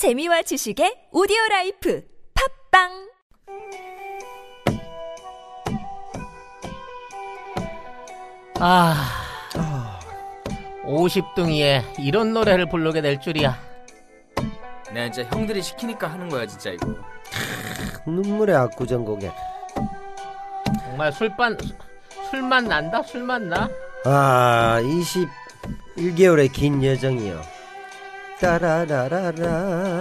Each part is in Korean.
재미와 지식의 오디오 라이프 팟빵 아, 50등이에 이런 노래를 부르게 될 줄이야. 내가 진짜 형들이 시키니까 하는 거야 진짜 이거. 눈물의 압구정곡에 정말 술반 술맛 난다. 술맛 나. 아 21개월의 긴 여정이요 따라라라라.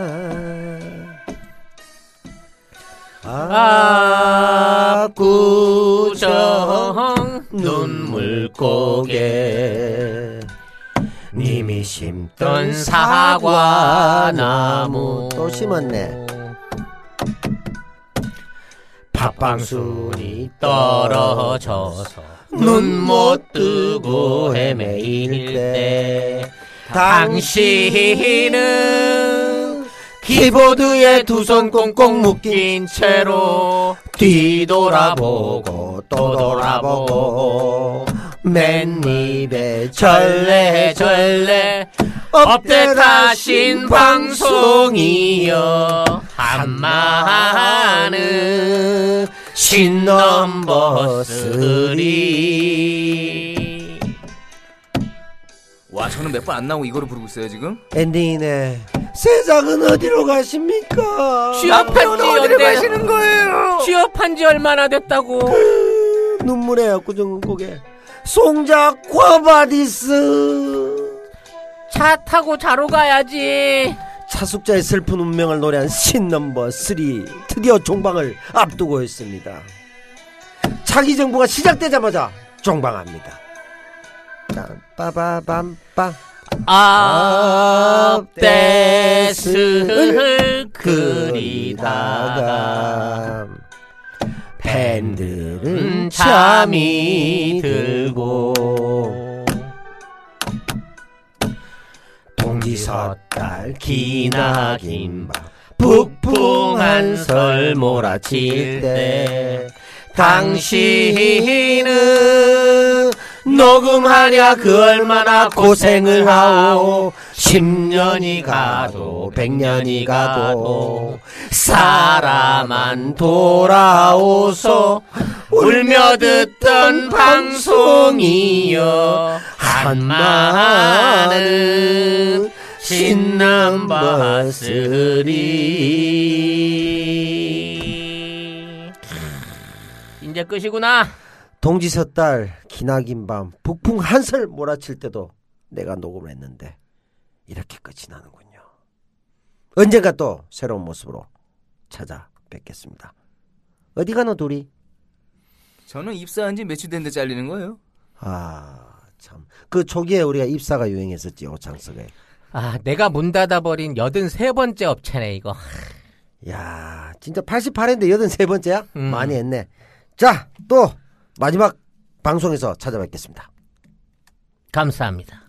압구정 눈물 고개. 님이 심던 던 사과나무. 또 심었네. 팥방순이 떨어져서 눈 못 뜨고 헤매일 때 당신은 키보드에 두 손 꽁꽁 묶인 채로 뒤돌아보고 또 돌아보고 맨 입에 절레 절레 업데이트하신 방송이여 한마는 신넘버 쓰리 와 저는 몇 번 안 나오고 이거를 부르고 있어요 지금. 엔딩이네 세상은 어디로 가십니까 취업한 지 언제 가시는 거예요? 취업한 지 얼마나 됐다고 눈물의 압구정곡에 송작 과바디스 차 타고 자러 가야지 차숙자의 슬픈 운명을 노래한 신 넘버 3 드디어 종방을 앞두고 있습니다. 차기 정부가 시작되자마자 종방합니다. 짠, 빠바밤빵 앞대스를 그리다가 팬들은 잠이 들고 동지섰달 기나긴 밤 북풍 한 설 몰아칠 때 당신은 녹음하랴 그 얼마나 고생을 하오. 10년이 가도 100년이 가도 사람만 돌아오소. 울며 듣던 방송이여 한마는 신 Number Three. 이제 끝이구나. 동지섣달 기나긴 밤 북풍 한설 몰아칠 때도 내가 녹음을 했는데 이렇게 끝이 나는군요. 언젠가 또 새로운 모습으로 찾아뵙겠습니다. 어디 가노 둘이? 저는 입사한 지 며칠 됐는데 잘리는 거예요. 아 참. 그 초기에 우리가 입사가 유행했었지 오창석에. 아 내가 문 닫아버린 83번째 업체네 이거 야 진짜 88회인데 83번째야? 음. 많이 했네. 자 또 마지막 방송에서 찾아뵙겠습니다. 감사합니다